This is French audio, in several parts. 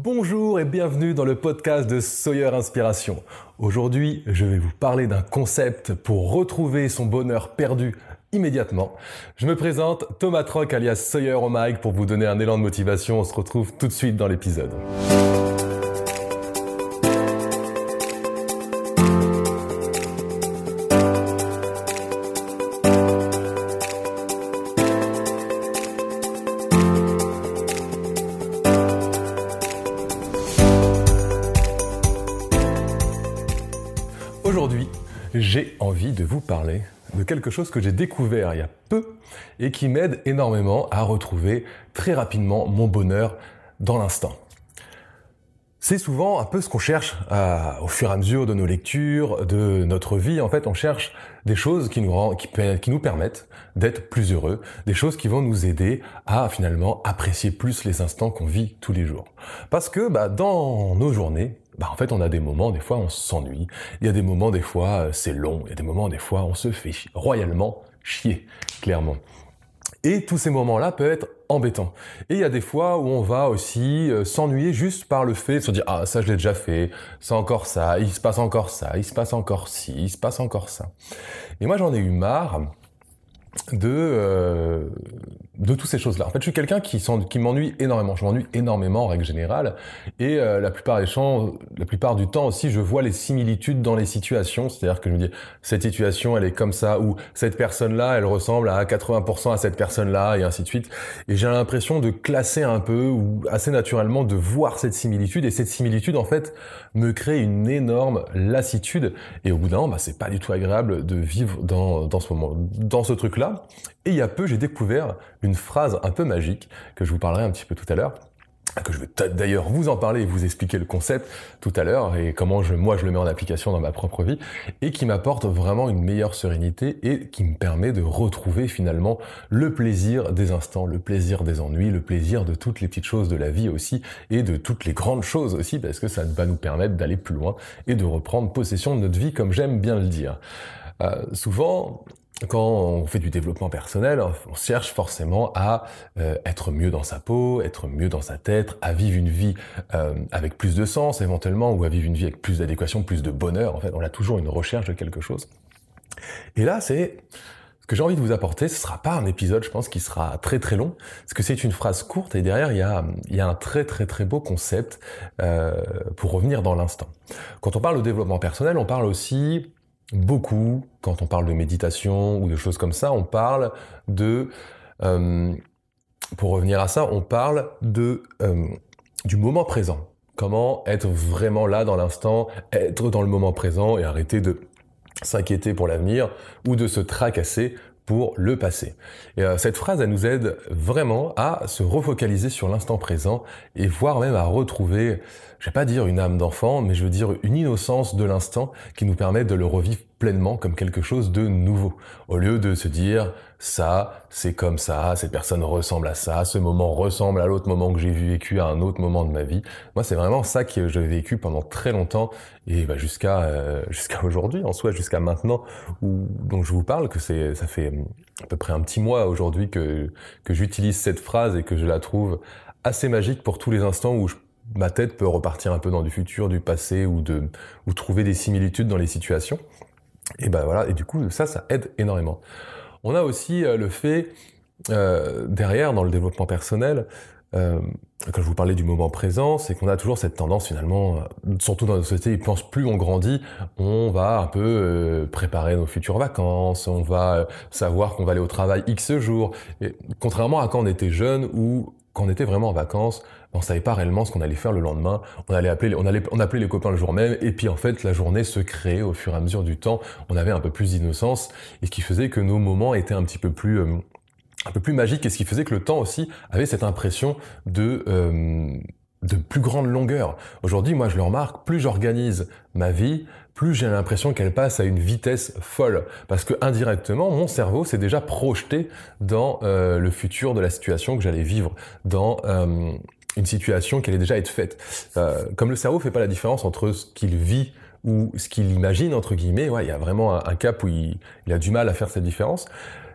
Bonjour et bienvenue dans le podcast de Sawyer Inspiration. Aujourd'hui, je vais vous parler d'un concept pour retrouver son bonheur perdu immédiatement. Je me présente Thomas Troc alias Sawyer au pour vous donner un élan de motivation. On se retrouve tout de suite dans l'épisode. Aujourd'hui, j'ai envie de vous parler de quelque chose que j'ai découvert il y a peu et qui m'aide énormément à retrouver très rapidement mon bonheur dans l'instant. C'est souvent un peu ce qu'on cherche au fur et à mesure de nos lectures, de notre vie. En fait, on cherche des choses qui nous, qui, qui nous permettent d'être plus heureux, des choses qui vont nous aider à finalement apprécier plus les instants qu'on vit tous les jours. Parce que bah, dans nos journées, bah en fait on a des moments, des fois on s'ennuie, il y a des moments, des fois euh, c'est long, il y a des moments, des fois on se fait royalement chier, clairement. Et tous ces moments-là peuvent être embêtants. Et il y a des fois où on va aussi euh, s'ennuyer juste par le fait de se dire ah ça je l'ai déjà fait, c'est encore ça, il se passe encore ça, il se passe encore ci, il se passe encore ça. Et moi j'en ai eu marre de euh, de toutes ces choses-là. En fait, je suis quelqu'un qui, m'ennuie énormément. Je m'ennuie énormément en règle générale, et euh, la plupart des champs, la plupart du temps aussi, je vois les similitudes dans les situations. C'est-à-dire que je me dis cette situation, elle est comme ça, ou cette personne-là, elle ressemble à 80% à cette personne-là, et ainsi de suite. Et j'ai l'impression de classer un peu, ou assez naturellement, de voir cette similitude. Et cette similitude, en fait, me crée une énorme lassitude. Et au bout d'un moment, bah, c'est pas du tout agréable de vivre dans, dans ce moment, dans ce truc-là. Et il y a peu, j'ai découvert une phrase un peu magique que je vous parlerai un petit peu tout à l'heure que je vais d'ailleurs vous en parler et vous expliquer le concept tout à l'heure et comment moi je le mets en application dans ma propre vie et qui m'apporte vraiment une meilleure sérénité et qui me permet de retrouver finalement le plaisir des instants, le plaisir des ennuis, le plaisir de toutes les petites choses de la vie aussi et de toutes les grandes choses aussi parce que ça va nous permettre d'aller plus loin et de reprendre possession de notre vie comme j'aime bien le dire. Euh, souvent, quand on fait du développement personnel, on cherche forcément à euh, être mieux dans sa peau, être mieux dans sa tête, à vivre une vie euh, avec plus de sens éventuellement, ou à vivre une vie avec plus d'adéquation, plus de bonheur. En fait, on a toujours une recherche de quelque chose. Et là, c'est ce que j'ai envie de vous apporter. Ce sera pas un épisode, je pense, qui sera très très long, parce que c'est une phrase courte et derrière il y a, y a un très très très beau concept euh, pour revenir dans l'instant. Quand on parle de développement personnel, on parle aussi beaucoup, quand on parle de méditation ou de choses comme ça, on parle de, euh, pour revenir à ça, on parle de euh, du moment présent. Comment être vraiment là dans l'instant, être dans le moment présent et arrêter de s'inquiéter pour l'avenir ou de se tracasser pour le passé. Euh, cette phrase, elle nous aide vraiment à se refocaliser sur l'instant présent et voire même à retrouver, je vais pas dire une âme d'enfant, mais je veux dire une innocence de l'instant qui nous permet de le revivre pleinement comme quelque chose de nouveau. Au lieu de se dire ça, c'est comme ça, cette personne ressemble à ça, ce moment ressemble à l'autre moment que j'ai vécu à un autre moment de ma vie. Moi, c'est vraiment ça que j'ai vécu pendant très longtemps et bah, jusqu'à euh, jusqu'à aujourd'hui, en soi, jusqu'à maintenant, où dont je vous parle, que c'est ça fait à peu près un petit mois aujourd'hui que que j'utilise cette phrase et que je la trouve assez magique pour tous les instants où je ma tête peut repartir un peu dans du futur, du passé ou de ou trouver des similitudes dans les situations. Et ben voilà, et du coup, ça, ça aide énormément. On a aussi euh, le fait, euh, derrière, dans le développement personnel, euh, quand je vous parlais du moment présent, c'est qu'on a toujours cette tendance finalement, surtout dans notre société, ils pensent plus on grandit, on va un peu préparer nos futures vacances, on va savoir qu'on va aller au travail X jours. Et contrairement à quand on était jeune ou quand on était vraiment en vacances, on savait pas réellement ce qu'on allait faire le lendemain. On allait appeler, appelait les copains le jour même, et puis en fait la journée se créait au fur et à mesure du temps. On avait un peu plus d'innocence, et ce qui faisait que nos moments étaient un petit peu plus, euh, un peu plus magiques, et ce qui faisait que le temps aussi avait cette impression de euh, de plus grande longueur. Aujourd'hui, moi, je le remarque, plus j'organise ma vie, plus j'ai l'impression qu'elle passe à une vitesse folle. Parce que indirectement, mon cerveau s'est déjà projeté dans euh, le futur de la situation que j'allais vivre, dans euh, une situation qui allait déjà être faite. Euh, comme le cerveau fait pas la différence entre ce qu'il vit ou ce qu'il imagine, entre guillemets, ouais, il y a vraiment un, cap où il, il, a du mal à faire cette différence.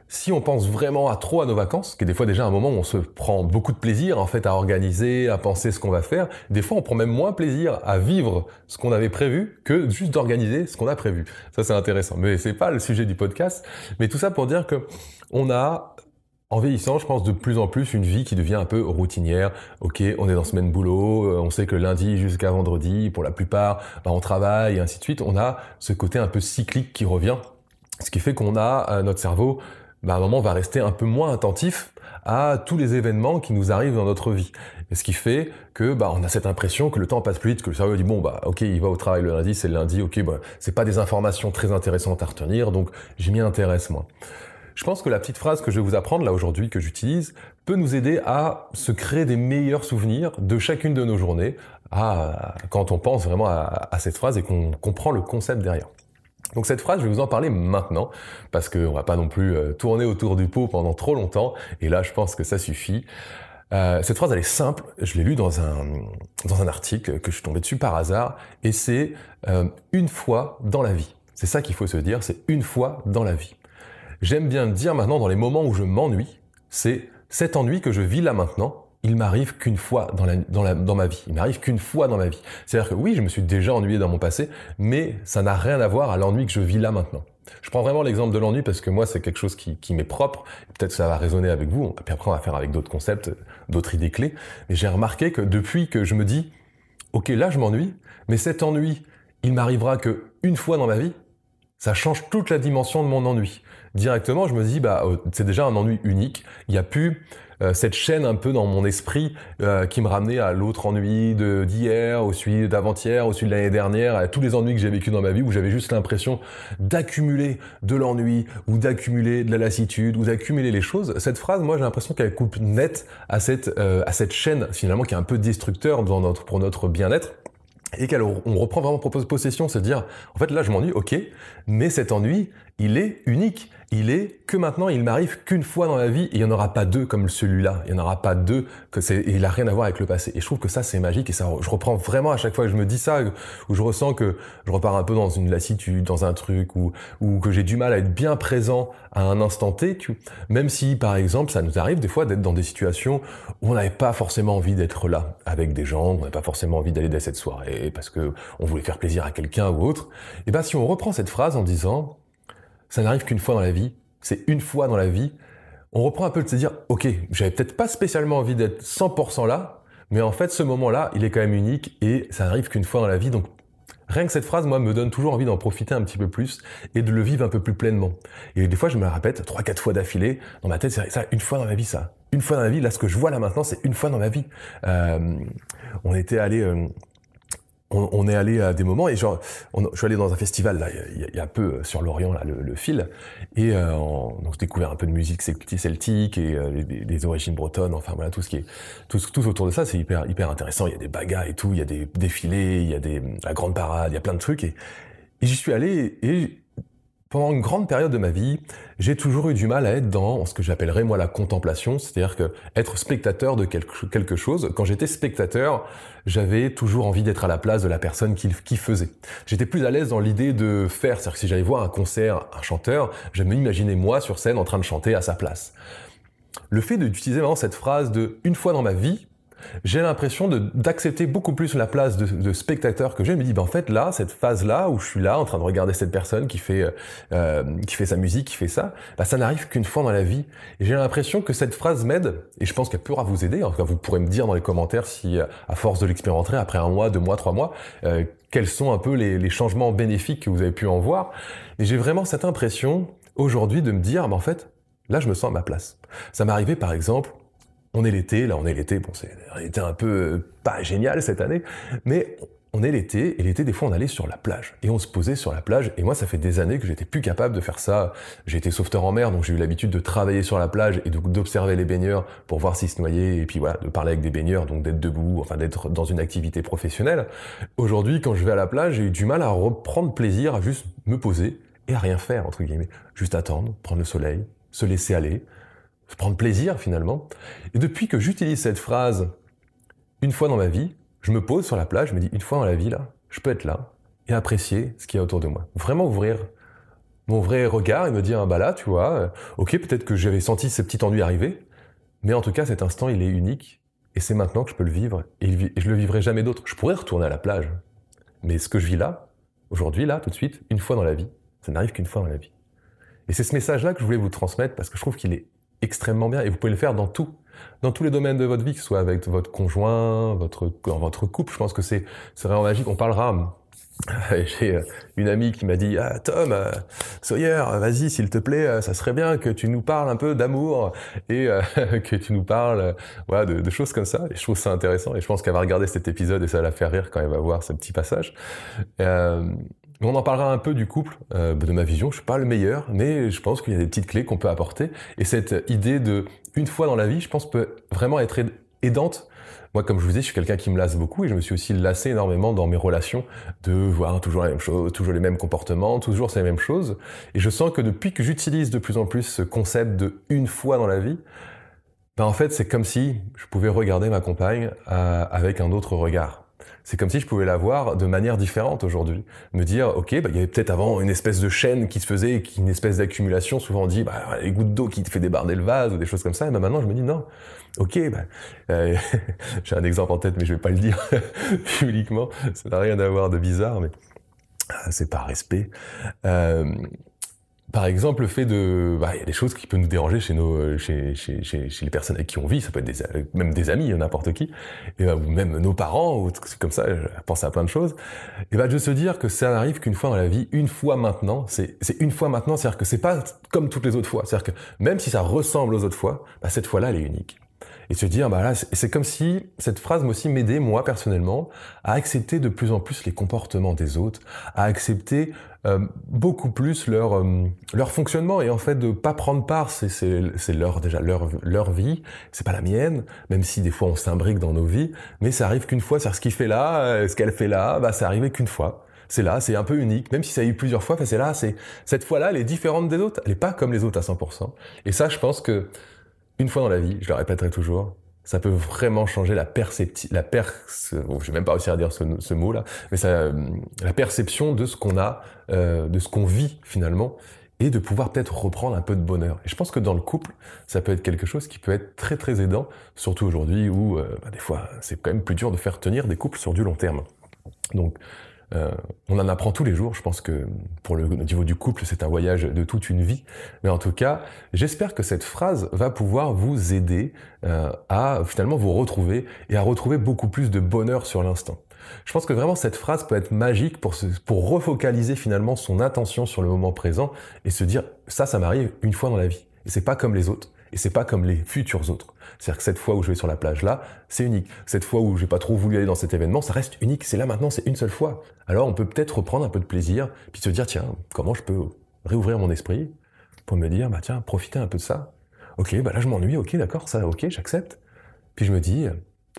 si on pense vraiment à trop à nos vacances, qui est des fois déjà un moment où on se prend beaucoup de plaisir en fait à organiser, à penser ce qu'on va faire, des fois on prend même moins plaisir à vivre ce qu'on avait prévu que juste d'organiser ce qu'on a prévu. Ça c'est intéressant, mais c'est pas le sujet du podcast, mais tout ça pour dire que on a en vieillissant, je pense de plus en plus une vie qui devient un peu routinière. Ok, on est dans semaine boulot, euh, on sait que lundi jusqu'à vendredi, pour la plupart, bah, on travaille et ainsi de suite. On a ce côté un peu cyclique qui revient, ce qui fait qu'on a euh, notre cerveau, bah, à un moment, va rester un peu moins attentif à tous les événements qui nous arrivent dans notre vie. Et ce qui fait que bah, on a cette impression que le temps passe plus vite, que le cerveau dit bon ok il va au travail le lundi, c'est le lundi, ok bah c'est pas des informations très intéressantes à retenir, donc j'y m'y intéresse moins. Je pense que la petite phrase que je vais vous apprendre là aujourd'hui, que j'utilise, peut nous aider à se créer des meilleurs souvenirs de chacune de nos journées, à, quand on pense vraiment à, cette phrase et qu'on comprend le concept derrière. Donc cette phrase, je vais vous en parler maintenant, parce qu'on va pas non plus euh, tourner autour du pot pendant trop longtemps, et là je pense que ça suffit. Euh, cette phrase, elle est simple, je l'ai lue dans un, article que je suis tombé dessus par hasard, et c'est euh, une fois dans la vie. C'est ça qu'il faut se dire, c'est une fois dans la vie. J'aime bien dire maintenant dans les moments où je m'ennuie, c'est cet ennui que je vis là maintenant, il m'arrive qu'une fois dans, la, dans, la, dans ma vie. Il m'arrive qu'une fois dans ma vie. C'est-à-dire que oui, je me suis déjà ennuyé dans mon passé, mais ça n'a rien à voir à l'ennui que je vis là maintenant. Je prends vraiment l'exemple de l'ennui parce que moi, c'est quelque chose qui, qui m'est propre. Peut-être que ça va résonner avec vous. Puis après, on va faire avec d'autres concepts, d'autres idées clés. Mais j'ai remarqué que depuis que je me dis, OK, là, je m'ennuie, mais cet ennui, il m'arrivera que une fois dans ma vie, ça change toute la dimension de mon ennui. Directement, je me dis, bah, euh, c'est déjà un ennui unique. Il n'y a plus euh, cette chaîne un peu dans mon esprit euh, qui me ramenait à l'autre ennui de d'hier, au celui d'avant-hier, au celui de l'année dernière, à tous les ennuis que j'ai vécu dans ma vie où j'avais juste l'impression d'accumuler de l'ennui ou d'accumuler de la lassitude ou d'accumuler les choses. Cette phrase, moi, j'ai l'impression qu'elle coupe net à cette à cette chaîne finalement qui est un peu destructeur pour notre bien-être et qu'on reprend vraiment possession, se dire, en fait là je m'ennuie, ok, mais cet ennui, il est unique. Il est que maintenant, il m'arrive qu'une fois dans la vie, et il n'y en aura pas deux comme celui-là. Il n'y en aura pas deux, que c'est, il a rien à voir avec le passé. Et je trouve que ça, c'est magique, et ça, je reprends vraiment à chaque fois que je me dis ça, où je ressens que je repars un peu dans une lassitude, dans un truc, ou, ou que j'ai du mal à être bien présent à un instant T, même si, par exemple, ça nous arrive des fois d'être dans des situations où on n'avait pas forcément envie d'être là, avec des gens, on n'avait pas forcément envie d'aller dans cette soirée, parce que on voulait faire plaisir à quelqu'un ou autre. Et ben, si on reprend cette phrase en disant, ça n'arrive qu'une fois dans la vie, c'est une fois dans la vie, on reprend un peu de se dire, ok, j'avais peut-être pas spécialement envie d'être 100% là, mais en fait ce moment-là, il est quand même unique et ça n'arrive qu'une fois dans la vie, donc Rien que cette phrase, moi, me donne toujours envie d'en profiter un petit peu plus et de le vivre un peu plus pleinement. Et des fois, je me la répète trois, quatre fois d'affilée. Dans ma tête, c'est ça, une fois dans ma vie, ça. Une fois dans la vie. Là, ce que je vois là maintenant, c'est une fois dans ma vie. Euh, on était allé, euh, on, est allé à des moments et genre, je suis allé dans un festival là, il y a, peu euh, sur l'Orient là, le, fil, et euh, on, on découvert un peu de musique celtique et euh, des, origines bretonnes, enfin voilà tout ce qui est tout autour de ça, c'est hyper hyper intéressant. Il y a des bagas et tout, il y a des défilés, il y a des la grande parade, il y a plein de trucs et, et j'y suis allé et pendant une grande période de ma vie, j'ai toujours eu du mal à être dans ce que j'appellerais moi la contemplation, c'est-à-dire que être spectateur de quelque chose. Quand j'étais spectateur, j'avais toujours envie d'être à la place de la personne qui, faisait. J'étais plus à l'aise dans l'idée de faire, c'est-à-dire que si j'allais voir un concert, un chanteur, je m'imaginais moi sur scène en train de chanter à sa place. Le fait d'utiliser vraiment cette phrase de une fois dans ma vie, j'ai l'impression d'accepter beaucoup plus la place de, de spectateur que j'ai. Je me dis, ben en fait, là, cette phase-là, où je suis là, en train de regarder cette personne qui fait, euh, qui fait sa musique, qui fait ça, ben, ça n'arrive qu'une fois dans la vie. Et j'ai l'impression que cette phrase m'aide, et je pense qu'elle pourra vous aider. En tout cas, vous pourrez me dire dans les commentaires si, euh, à force de l'expérimenter, après un mois, deux mois, trois mois, euh, quels sont un peu les, les changements bénéfiques que vous avez pu en voir. Et j'ai vraiment cette impression, aujourd'hui, de me dire, ben en fait, là, je me sens à ma place. Ça m'est arrivé, par exemple, on est l'été, là on est l'été, bon c'est un peu euh, pas génial cette année, mais on est l'été, et l'été des fois on allait sur la plage, et on se posait sur la plage, et moi ça fait des années que j'étais plus capable de faire ça, j'ai été sauveteur en mer, donc j'ai eu l'habitude de travailler sur la plage et d'observer les baigneurs pour voir s'ils se noyaient, et puis voilà, de parler avec des baigneurs, donc d'être debout, enfin d'être dans une activité professionnelle. Aujourd'hui quand je vais à la plage, j'ai eu du mal à reprendre plaisir à juste me poser et à rien faire, entre guillemets, juste attendre, prendre le soleil, se laisser aller, prendre plaisir finalement. Et depuis que j'utilise cette phrase une fois dans ma vie, je me pose sur la plage, je me dis une fois dans la vie là, je peux être là et apprécier ce qu'il y a autour de moi. Vraiment ouvrir mon vrai regard, il me dit, ah, bah là, tu vois, euh, ok, peut-être que j'avais senti ce petit ennui arriver, mais en tout cas, cet instant, il est unique, et c'est maintenant que je peux le vivre, et, je le vivrai jamais d'autre. Je pourrais retourner à la plage, mais ce que je vis là, aujourd'hui, là, tout de suite, une fois dans la vie, ça n'arrive qu'une fois dans la vie. Et c'est ce message-là que je voulais vous transmettre, parce que je trouve qu'il est extrêmement bien, et vous pouvez le faire dans tout, dans tous les domaines de votre vie, que ce soit avec votre conjoint, votre, votre couple, je pense que c'est vraiment magique. On parlera j'ai euh, une amie qui m'a dit ah, Tom euh, Sawyer vas-y s'il te plaît euh, ça serait bien que tu nous parles un peu d'amour et que tu nous parles voilà, de, choses comme ça. Je trouve ça intéressant et je pense qu'elle va regarder cet épisode et ça va la faire rire quand elle va voir ce petit passage on en parlera un peu du couple, de ma vision. Je suis pas le meilleur, mais je pense qu'il y a des petites clés qu'on peut apporter. Et cette idée de une fois dans la vie, je pense peut vraiment être aidante moi, comme je vous dis, je suis quelqu'un qui me lasse beaucoup et je me suis aussi lassé énormément dans mes relations de voir toujours la même chose, toujours les mêmes comportements, toujours ces mêmes choses. Et je sens que depuis que j'utilise de plus en plus ce concept de une fois dans la vie, ben en fait, c'est comme si je pouvais regarder ma compagne euh, avec un autre regard c'est comme si je pouvais la voir de manière différente aujourd'hui. Me dire, ok, bah, il y avait peut-être avant une espèce de chaîne qui se faisait, une espèce d'accumulation. Souvent on dit, bah, les gouttes d'eau qui te fait débarder le vase ou des choses comme ça. Et bah, maintenant je me dis, non, ok, bah, euh, j'ai un exemple en tête, mais je vais pas le dire publiquement. Ça n'a rien à voir de bizarre, mais ah, c'est par respect. Euh, par exemple, le fait de, bah, il y a des choses qui peuvent nous déranger chez nos, euh, chez, chez, chez, les personnes avec qui on vit. Ça peut être euh, même des amis, n'importe qui, et bah, ou même nos parents, ou comme ça. Je pense à plein de choses. Et bah, de se dire que ça n'arrive qu'une fois dans la vie, une fois maintenant. C'est, c'est une fois maintenant. C'est-à-dire que c'est pas comme toutes les autres fois. C'est-à-dire que même si ça ressemble aux autres fois, bah, cette fois-là, elle est unique et se dire, bah là, c'est comme si cette phrase aussi m'aidait, moi personnellement, à accepter de plus en plus les comportements des autres, à accepter euh, beaucoup plus leur euh, leur fonctionnement et en fait de pas prendre part, c'est leur déjà leur leur vie, c'est pas la mienne, même si des fois on s'imbrique dans nos vies, mais ça arrive qu'une fois, c'est ce qu'il fait là, euh, ce qu'elle fait là, bah ça arrivé qu'une fois. C'est là, c'est un peu unique, même si ça a eu plusieurs fois, c'est là, c'est cette fois-là, elle est différente des autres, elle est pas comme les autres à 100%. Et ça, je pense que une fois dans la vie, je le répéterai toujours, ça peut vraiment changer la perception, la per, je vais même pas réussir dire ce, mot-là, mais ça, la perception de ce qu'on a, euh, de ce qu'on vit finalement, et de pouvoir peut-être reprendre un peu de bonheur. Et je pense que dans le couple, ça peut être quelque chose qui peut être très très aidant, surtout aujourd'hui où euh, bah, des fois c'est quand même plus dur de faire tenir des couples sur du long terme. Donc euh, on en apprend tous les jours. Je pense que pour le niveau du couple, c'est un voyage de toute une vie. Mais en tout cas, j'espère que cette phrase va pouvoir vous aider euh, à finalement vous retrouver et à retrouver beaucoup plus de bonheur sur l'instant. Je pense que vraiment cette phrase peut être magique pour, pour refocaliser finalement son attention sur le moment présent et se dire ça, ça m'arrive une fois dans la vie. Et c'est pas comme les autres. Et c'est pas comme les futurs autres. C'est-à-dire que cette fois où je vais sur la plage là, c'est unique. Cette fois où j'ai pas trop voulu aller dans cet événement, ça reste unique. C'est là maintenant, c'est une seule fois. Alors on peut peut-être reprendre un peu de plaisir, puis se dire tiens, comment je peux réouvrir mon esprit pour me dire bah tiens, profiter un peu de ça. Ok, bah là je m'ennuie. Ok, d'accord, ça, ok, j'accepte. Puis je me dis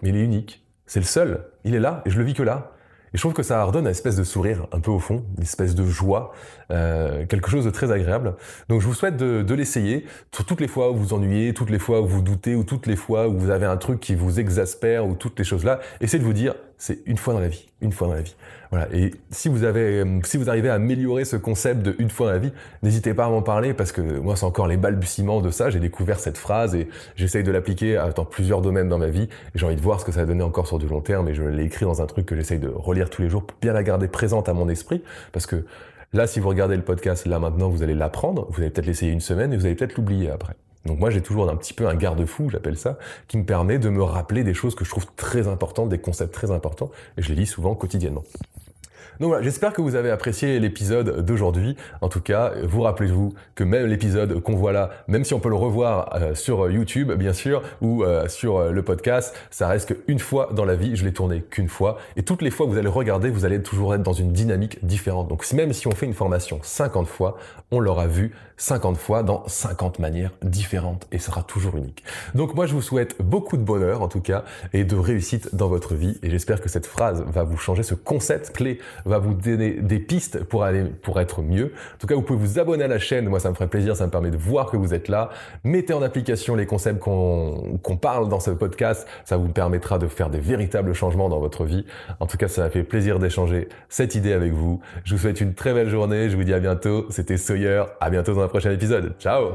mais il est unique. C'est le seul. Il est là et je le vis que là. Et je trouve que ça redonne une espèce de sourire un peu au fond, une espèce de joie, euh, quelque chose de très agréable. Donc je vous souhaite de, de l'essayer. Toutes les fois où vous ennuyez, toutes les fois où vous doutez, ou toutes les fois où vous avez un truc qui vous exaspère, ou toutes les choses là, essayez de vous dire, c'est une fois dans la vie, une fois dans la vie. Voilà. Et si vous avez, euh, si vous arrivez à améliorer ce concept de une fois dans la vie, n'hésitez pas à m'en parler parce que moi c'est encore les balbutiements de ça. J'ai découvert cette phrase et j'essaye de l'appliquer dans plusieurs domaines dans ma vie. J'ai envie de voir ce que ça va donner encore sur du long terme et je l'ai écrit dans un truc que j'essaye de relire tous les jours pour bien la garder présente à mon esprit parce que là, si vous regardez le podcast là maintenant, vous allez l'apprendre, vous allez peut-être l'essayer une semaine et vous allez peut-être l'oublier après. Donc moi j'ai toujours un petit peu un garde-fou, j'appelle ça, qui me permet de me rappeler des choses que je trouve très importantes, des concepts très importants, et je les lis souvent quotidiennement. Donc voilà, j'espère que vous avez apprécié l'épisode d'aujourd'hui. En tout cas, vous rappelez-vous que même l'épisode qu'on voit là, même si on peut le revoir euh, sur YouTube, bien sûr, ou euh, sur euh, le podcast, ça reste qu'une fois dans la vie, je l'ai tourné qu'une fois. Et toutes les fois que vous allez regarder, vous allez toujours être dans une dynamique différente. Donc même si on fait une formation 50 fois, on l'aura vu 50 fois dans 50 manières différentes et sera toujours unique. Donc moi, je vous souhaite beaucoup de bonheur, en tout cas, et de réussite dans votre vie. Et j'espère que cette phrase va vous changer ce concept clé va vous donner des pistes pour aller, pour être mieux. En tout cas, vous pouvez vous abonner à la chaîne. Moi, ça me ferait plaisir. Ça me permet de voir que vous êtes là. Mettez en application les concepts qu'on parle dans ce podcast. Ça vous permettra de faire des véritables changements dans votre vie. En tout cas, ça m'a fait plaisir d'échanger cette idée avec vous. Je vous souhaite une très belle journée. Je vous dis à bientôt. C'était Sawyer. À bientôt dans un prochain épisode. Ciao!